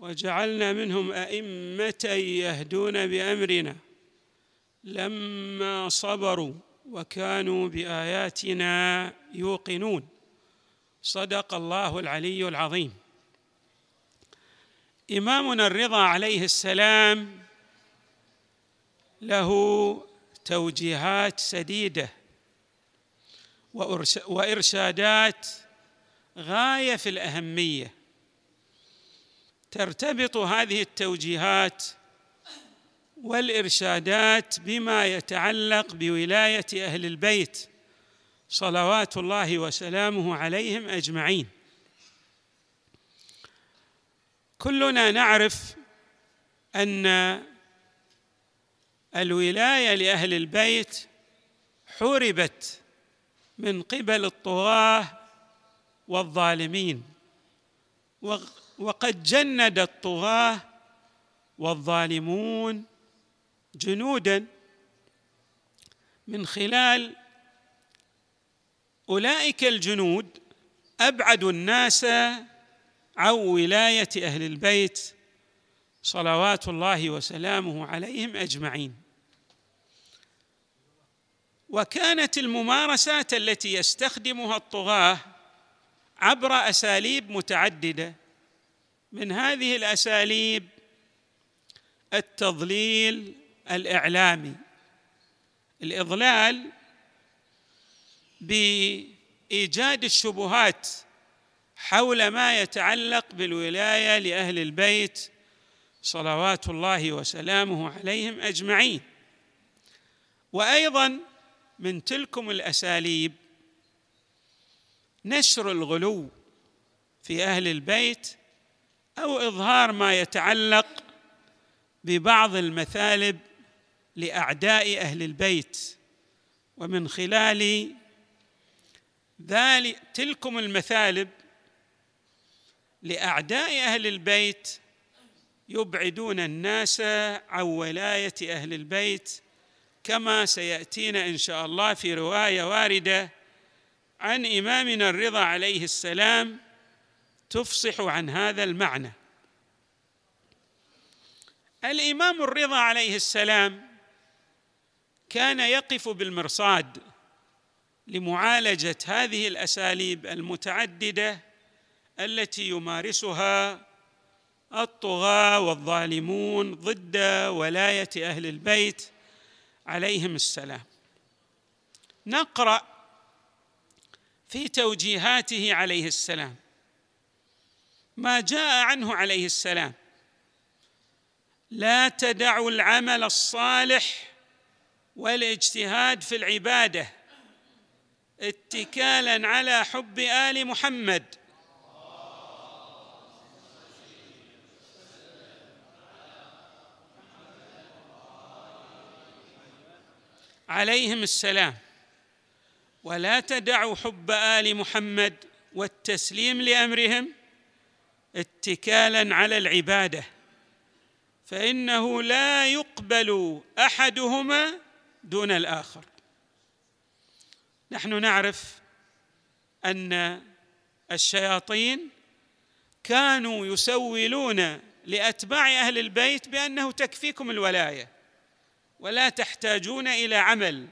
وجعلنا منهم أئمة يهدون بأمرنا. لما صبروا وكانوا بآياتنا يوقنون. صدق الله العلي العظيم. إمامنا الرضا عليه السلام له توجيهات سديدة وإرشادات غاية في الأهمية. ترتبط هذه التوجيهات والإرشادات بما يتعلق بولاية أهل البيت صلوات الله وسلامه عليهم أجمعين. كلنا نعرف أن الولاية لأهل البيت حوربت من قبل الطغاة والظالمين وقد جند الطغاة والظالمون جنودا من خلال أولئك الجنود ابعدوا الناس عن ولاية أهل البيت صلوات الله وسلامه عليهم أجمعين. وكانت الممارسات التي يستخدمها الطغاة عبر أساليب متعددة من هذه الأساليب التضليل الإعلامي. الإضلال بإيجاد الشبهات حول ما يتعلق بالولاية لأهل البيت صلوات الله وسلامه عليهم أجمعين. وأيضا من تلكم الأساليب نشر الغلو في أهل البيت أو إظهار ما يتعلق ببعض المثالب لأعداء أهل البيت. ومن خلال ذلك تلكم المثالب لأعداء أهل البيت يبعدون الناس عن ولاية أهل البيت كما سيأتينا إن شاء الله في رواية واردة عن إمامنا الرضا عليه السلام تفصح عن هذا المعنى. الإمام الرضا عليه السلام كان يقف بالمرصاد لمعالجة هذه الأساليب المتعددة التي يمارسها الطغاة والظالمون ضد ولاية أهل البيت عليهم السلام. نقرأ في توجيهاته عليه السلام. ما جاء عنه عليه السلام. لا تدعوا العمل الصالح والاجتهاد في العبادة اتكالا على حب آل محمد. عليهم السلام. ولا تدعوا حب آل محمد والتسليم لأمرهم. اتكالا على العبادة فإنه لا يقبل أحدهما دون الآخر. نحن نعرف أن الشياطين كانوا يسولون لأتباع أهل البيت بأنه تكفيكم الولاية ولا تحتاجون إلى عمل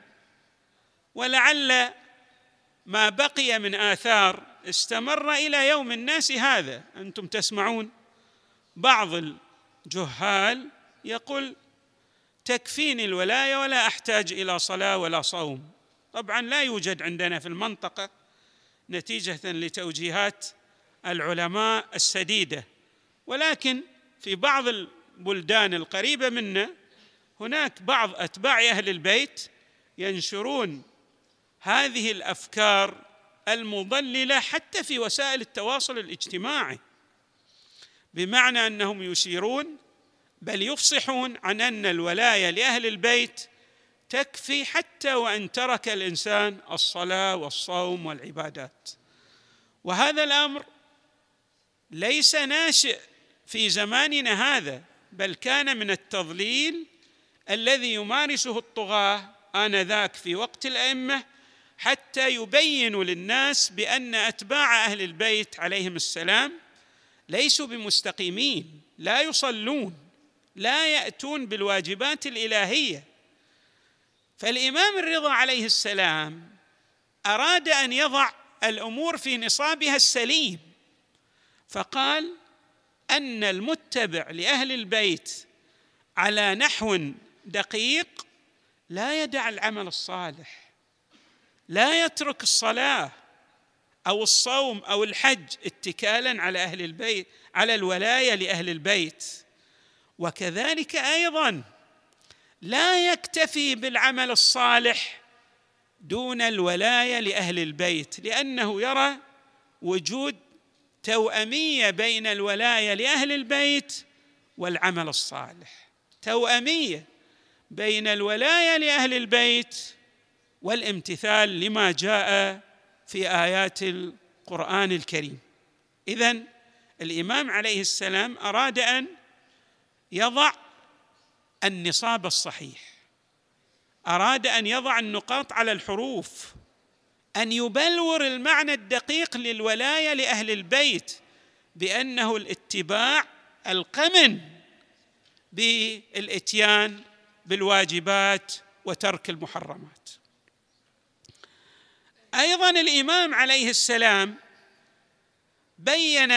ولعل ما بقي من آثار استمر إلى يوم الناس هذا. أنتم تسمعون بعض الجهال يقول تكفيني الولاية ولا أحتاج إلى صلاة ولا صوم. طبعا لا يوجد عندنا في المنطقة نتيجة لتوجيهات العلماء السديدة. ولكن في بعض البلدان القريبة منا هناك بعض أتباع أهل البيت ينشرون هذه الأفكار المضللة حتى في وسائل التواصل الاجتماعي بمعنى أنهم يشيرون بل يفصحون عن أن الولاية لأهل البيت تكفي حتى وإن ترك الإنسان الصلاة والصوم والعبادات. وهذا الأمر ليس ناشئ في زماننا هذا بل كان من التضليل الذي يمارسه الطغاة آنذاك في وقت الأئمة حتى يبينوا للناس بأن أتباع أهل البيت عليهم السلام ليسوا بمستقيمين لا يصلون لا يأتون بالواجبات الإلهية. فالإمام الرضا عليه السلام أراد أن يضع الأمور في نصابها السليم فقال أن المتبع لأهل البيت على نحو دقيق لا يدع العمل الصالح. لا يترك الصلاة أو الصوم أو الحج اتكالا على أهل البيت على الولاية لأهل البيت. وكذلك أيضا لا يكتفي بالعمل الصالح دون الولاية لأهل البيت لأنه يرى وجود توأمية بين الولاية لأهل البيت والعمل الصالح. توأمية بين الولاية لأهل البيت والامتثال لما جاء في آيات القرآن الكريم. اذا الإمام عليه السلام أراد أن يضع النصاب الصحيح. أراد أن يضع النقاط على الحروف. أن يبلور المعنى الدقيق للولاية لأهل البيت بأنه الاتباع القمن بالإتيان بالواجبات وترك المحرمات. أيضا الإمام عليه السلام بين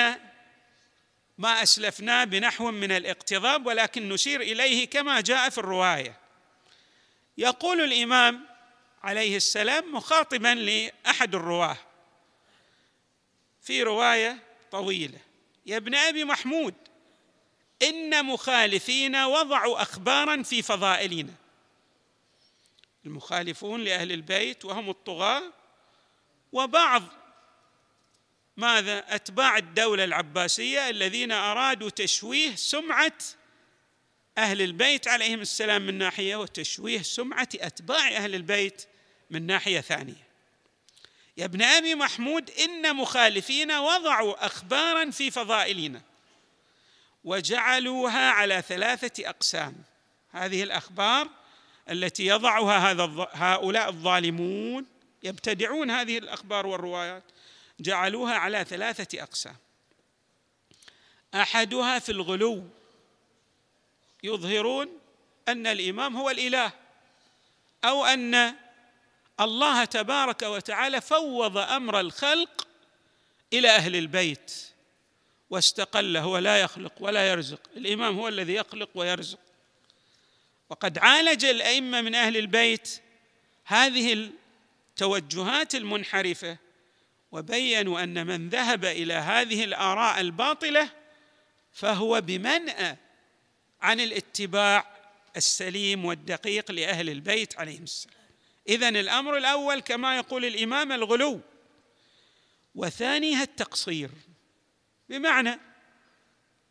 ما اسلفناه بنحو من الاقتضاب ولكن نشير إليه كما جاء في الرواية. يقول الإمام عليه السلام مخاطبا لأحد الرواة في رواية طويلة يا ابن أبي محمود إن مخالفين وضعوا اخبارا في فضائلنا. المخالفون لأهل البيت وهم الطغاة وبعض ماذا؟ أتباع الدولة العباسية الذين أرادوا تشويه سمعة أهل البيت عليهم السلام من ناحية وتشويه سمعة أتباع أهل البيت من ناحية ثانية. يا ابن أبي محمود إن مخالفين وضعوا أخبارا في فضائلنا وجعلوها على ثلاثة أقسام. هذه الأخبار التي يضعها هذا هؤلاء الظالمون يبتدعون هذه الأخبار والروايات جعلوها على ثلاثة أقسام. أحدها في الغلو يظهرون أن الإمام هو الإله أو أن الله تبارك وتعالى فوض أمر الخلق إلى أهل البيت واستقل هو لا يخلق ولا يرزق الإمام هو الذي يخلق ويرزق. وقد عالج الأئمة من أهل البيت هذه التوجهات المنحرفة وبينوا أن من ذهب إلى هذه الآراء الباطلة فهو بمنأى عن الاتباع السليم والدقيق لأهل البيت عليهم السلام. اذا الأمر الأول كما يقول الإمام الغلو وثانيها التقصير. بمعنى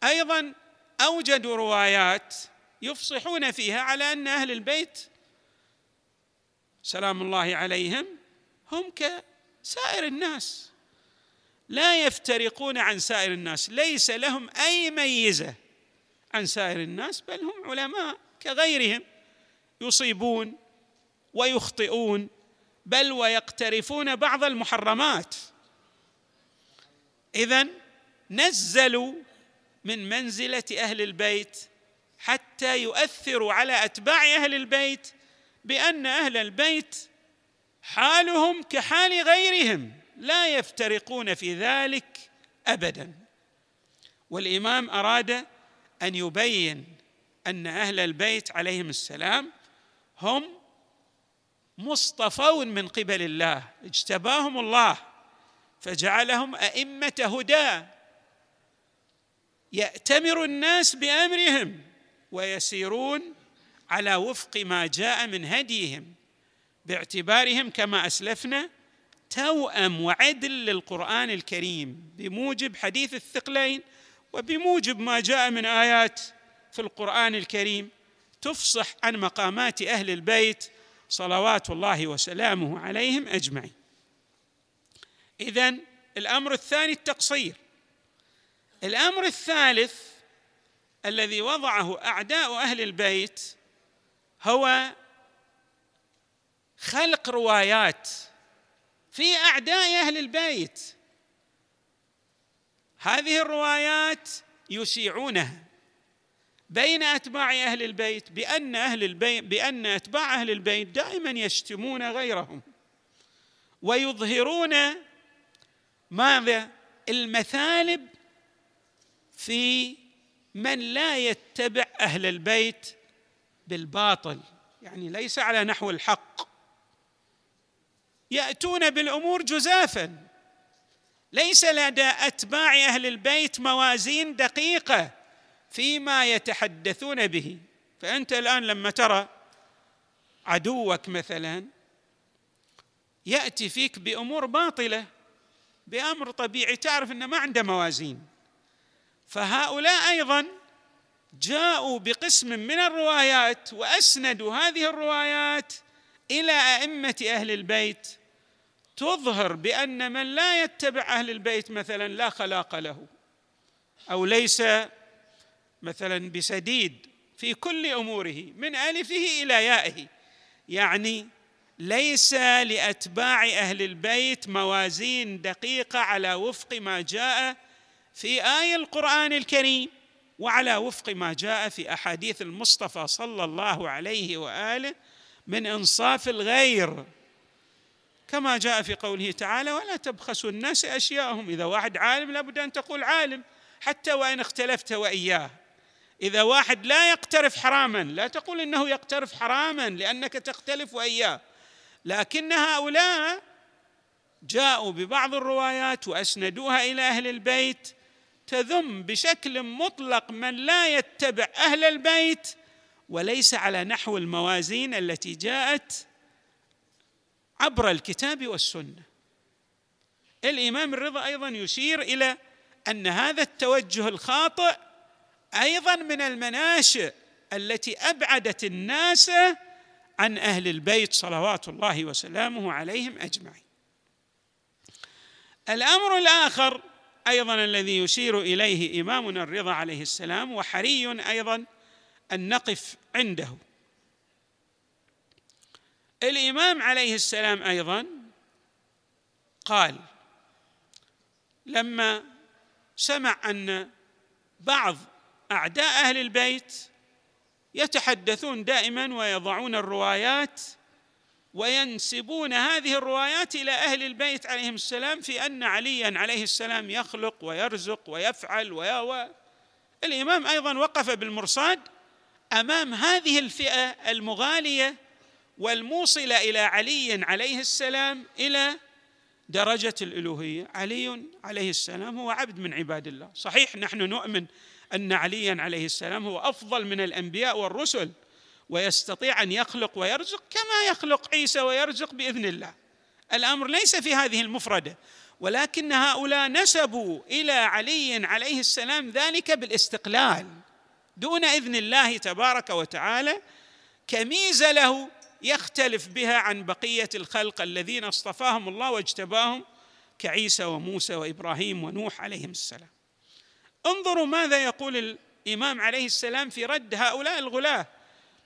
أيضا اوجدوا روايات يفصحون فيها على أن أهل البيت سلام الله عليهم هم كسائر الناس. لا يفترقون عن سائر الناس ليس لهم أي ميزة عن سائر الناس بل هم علماء كغيرهم يصيبون ويخطئون بل ويقترفون بعض المحرمات. اذا نزلوا من منزلة أهل البيت حتى يؤثروا على أتباع أهل البيت بأن أهل البيت حالهم كحال غيرهم لا يفترقون في ذلك ابدا. والإمام أراد أن يبين أن أهل البيت عليهم السلام هم مصطفون من قبل الله اجتباهم الله فجعلهم أئمة هدى يأتمر الناس بأمرهم ويسيرون على وفق ما جاء من هديهم باعتبارهم كما أسلفنا توأم وعدل للقرآن الكريم بموجب حديث الثقلين وبموجب ما جاء من آيات في القرآن الكريم تفصح عن مقامات أهل البيت صلوات الله وسلامه عليهم أجمعين. اذا الأمر الثاني التقصير. الأمر الثالث الذي وضعه أعداء أهل البيت هو خلق روايات في أعداء أهل البيت. هذه الروايات يشيعونها بين أتباع أهل البيت بأن أهل البيت بأن أتباع أهل البيت دائما يشتمون غيرهم ويظهرون ماذا؟ المثالب في من لا يتبع أهل البيت بالباطل يعني ليس على نحو الحق. يأتون بالأمور جزافا. ليس لدى أتباع أهل البيت موازين دقيقة فيما يتحدثون به. فأنت الآن لما ترى عدوك مثلا يأتي فيك بأمور باطلة بأمر طبيعي تعرف إنه ما عنده موازين. فهؤلاء أيضا جاءوا بقسم من الروايات وأسندوا هذه الروايات إلى أئمة أهل البيت تظهر بأن من لا يتبع أهل البيت مثلا لا خلاق له أو ليس مثلا بسديد في كل أموره من ألفه إلى يائه. يعني ليس لأتباع أهل البيت موازين دقيقة على وفق ما جاء في اي القرآن الكريم. وعلى وفق ما جاء في أحاديث المصطفى صلى الله عليه وآله من إنصاف الغير. كما جاء في قوله تعالى ولا تبخسوا الناس أشياءهم. إذا واحد عالم لابد أن تقول عالم حتى وإن اختلفت وإياه. إذا واحد لا يقترف حراما لا تقول إنه يقترف حراما لأنك تختلف وإياه. لكن هؤلاء جاءوا ببعض الروايات وأسندوها إلى أهل البيت تذم بشكل مطلق من لا يتبع أهل البيت وليس على نحو الموازين التي جاءت عبر الكتاب والسنة. الإمام الرضا أيضا يشير إلى أن هذا التوجه الخاطئ أيضا من المناشئ التي أبعدت الناس عن أهل البيت صلوات الله وسلامه عليهم أجمعين. الأمر الآخر أيضا الذي يشير إليه إمامنا الرضا عليه السلام وحري أيضا أن نقف عنده. الإمام عليه السلام أيضا قال لما سمع أن بعض أعداء أهل البيت يتحدثون دائما ويضعون الروايات وينسبون هذه الروايات إلى أهل البيت عليهم السلام في أن عليا عليه السلام يخلق ويرزق ويفعل ويا الإمام أيضا وقف بالمرصاد أمام هذه الفئة المغالية والموصلة إلى علي عليه السلام إلى درجة الألوهية. علي عليه السلام هو عبد من عباد الله. صحيح نحن نؤمن أن عليا عليه السلام هو أفضل من الأنبياء والرسل ويستطيع أن يخلق ويرزق كما يخلق عيسى ويرزق بإذن الله. الأمر ليس في هذه المفردة ولكن هؤلاء نسبوا إلى علي عليه السلام ذلك بالاستقلال. دون إذن الله تبارك وتعالى كميزة له يختلف بها عن بقية الخلق الذين اصطفاهم الله واجتباهم كعيسى وموسى وإبراهيم ونوح عليهم السلام. انظروا ماذا يقول الإمام عليه السلام في رد هؤلاء الغلاة.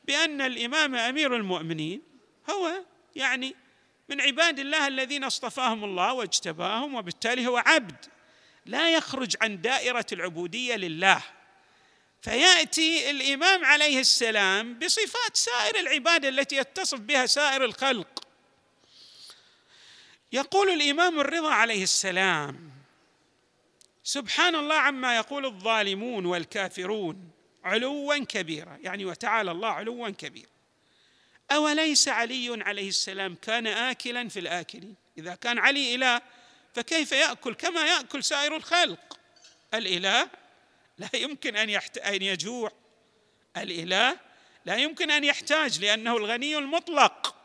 بأن الإمام أمير المؤمنين هو يعني من عباد الله الذين اصطفاهم الله واجتباهم وبالتالي هو عبد لا يخرج عن دائرة العبودية لله. فيأتي الإمام عليه السلام بصفات سائر العباده التي يتصف بها سائر الخلق. يقول الإمام الرضا عليه السلام سبحان الله عما يقول الظالمون والكافرون علوا كبيرا يعني وتعالى الله علوا كبيرا. أوليس علي عليه السلام كان اكلا في الآكلين؟ إذا كان علي إله فكيف يأكل؟ كما يأكل سائر الخلق. الإله لا يمكن أن يحت... أن يجوع. الإله لا يمكن أن يحتاج لأنه الغني المطلق.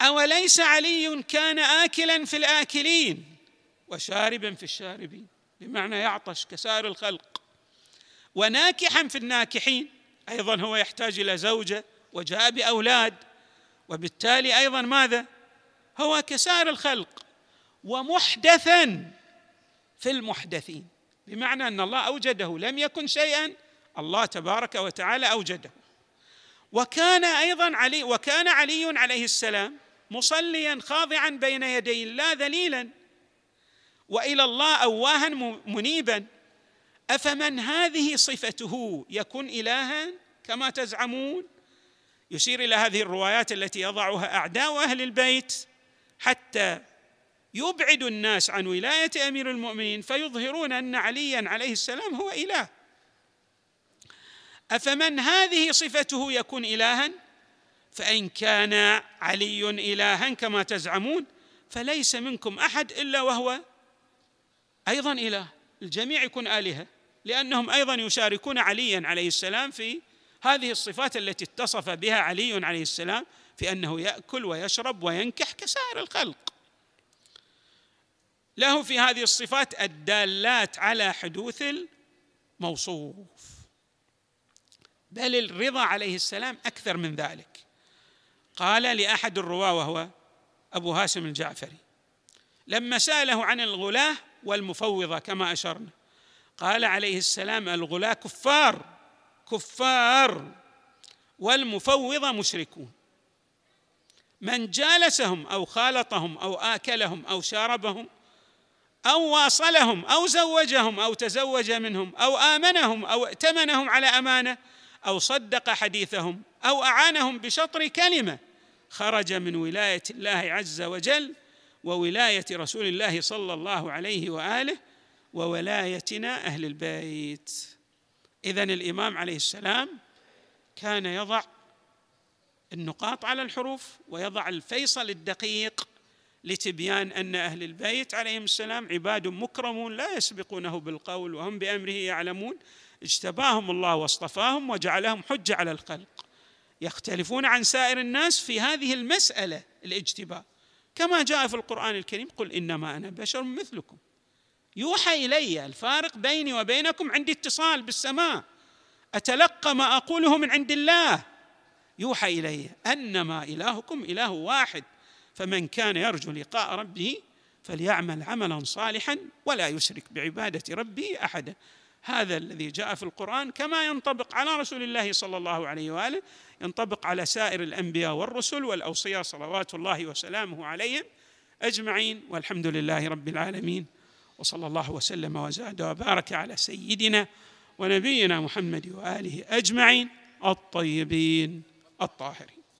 أوليس علي كان اكلا في الآكلين؟ وشاربا في الشاربين. بمعنى يعطش كسائر الخلق. وناكحا في الناكحين أيضا هو يحتاج إلى زوجة وجاء بأولاد وبالتالي أيضا ماذا؟ هو كسائر الخلق. ومحدثا في المحدثين بمعنى أن الله أوجده لم يكن شيئا الله تبارك وتعالى أوجده. وكان أيضا علي وكان علي عليه السلام مصليا خاضعا بين يدي الله ذليلا وإلى الله اواها منيبا. أفمن هذه صفته؟ يكون الها كما تزعمون. يشير إلى هذه الروايات التي يضعها أعداء أهل البيت حتى يبعد الناس عن ولاية أمير المؤمنين فيظهرون أن عليا عليه السلام هو إله. أفمن هذه صفته؟ يكون الها. فإن كان علي الها كما تزعمون فليس منكم أحد إلا وهو أيضا اله الجميع يكون آلهة لأنهم أيضا يشاركون عليا عليه السلام في هذه الصفات التي اتصف بها علي عليه السلام في أنه يأكل ويشرب وينكح كسائر الخلق. له في هذه الصفات الدالات على حدوث الموصوف. بل الرضا عليه السلام أكثر من ذلك. قال لأحد الرواة وهو أبو هاشم الجعفري لما سأله عن الغلاة والمفوضة كما أشرنا. قال عليه السلام الغلاة كفار كفار والمفوضة مشركون. من جالسهم أو خالطهم أو آكلهم أو شاربهم أو واصلهم أو زوجهم أو تزوج منهم أو آمنهم أو ائتمنهم على أمانة أو صدق حديثهم أو أعانهم بشطر كلمة خرج من ولاية الله عز وجل وولاية رسول الله صلى الله عليه وآله وولايتنا أهل البيت. اذا الإمام عليه السلام كان يضع النقاط على الحروف ويضع الفيصل الدقيق لتبيان أن أهل البيت عليهم السلام عباد مكرمون لا يسبقونه بالقول وهم بأمره يعلمون. اجتباهم الله واصطفاهم وجعلهم حجة على الخلق. يختلفون عن سائر الناس في هذه المسألة الاجتباء. كما جاء في القرآن الكريم قل إنما أنا بشر مثلكم. يوحى إلي الفارق بيني وبينكم عندي اتصال بالسماء. أتلقى ما أقوله من عند الله. يوحى إلي أنما إلهكم إله واحد. فمن كان يرجو لقاء ربه فليعمل عملا صالحا ولا يشرك بعبادة ربه احدا. هذا الذي جاء في القرآن كما ينطبق على رسول الله صلى الله عليه وآله ينطبق على سائر الأنبياء والرسل والأوصياء صلوات الله وسلامه عليهم أجمعين والحمد لله رب العالمين وصلى الله وسلم وزاد وبارك على سيدنا ونبينا محمد وآله أجمعين الطيبين الطاهرين.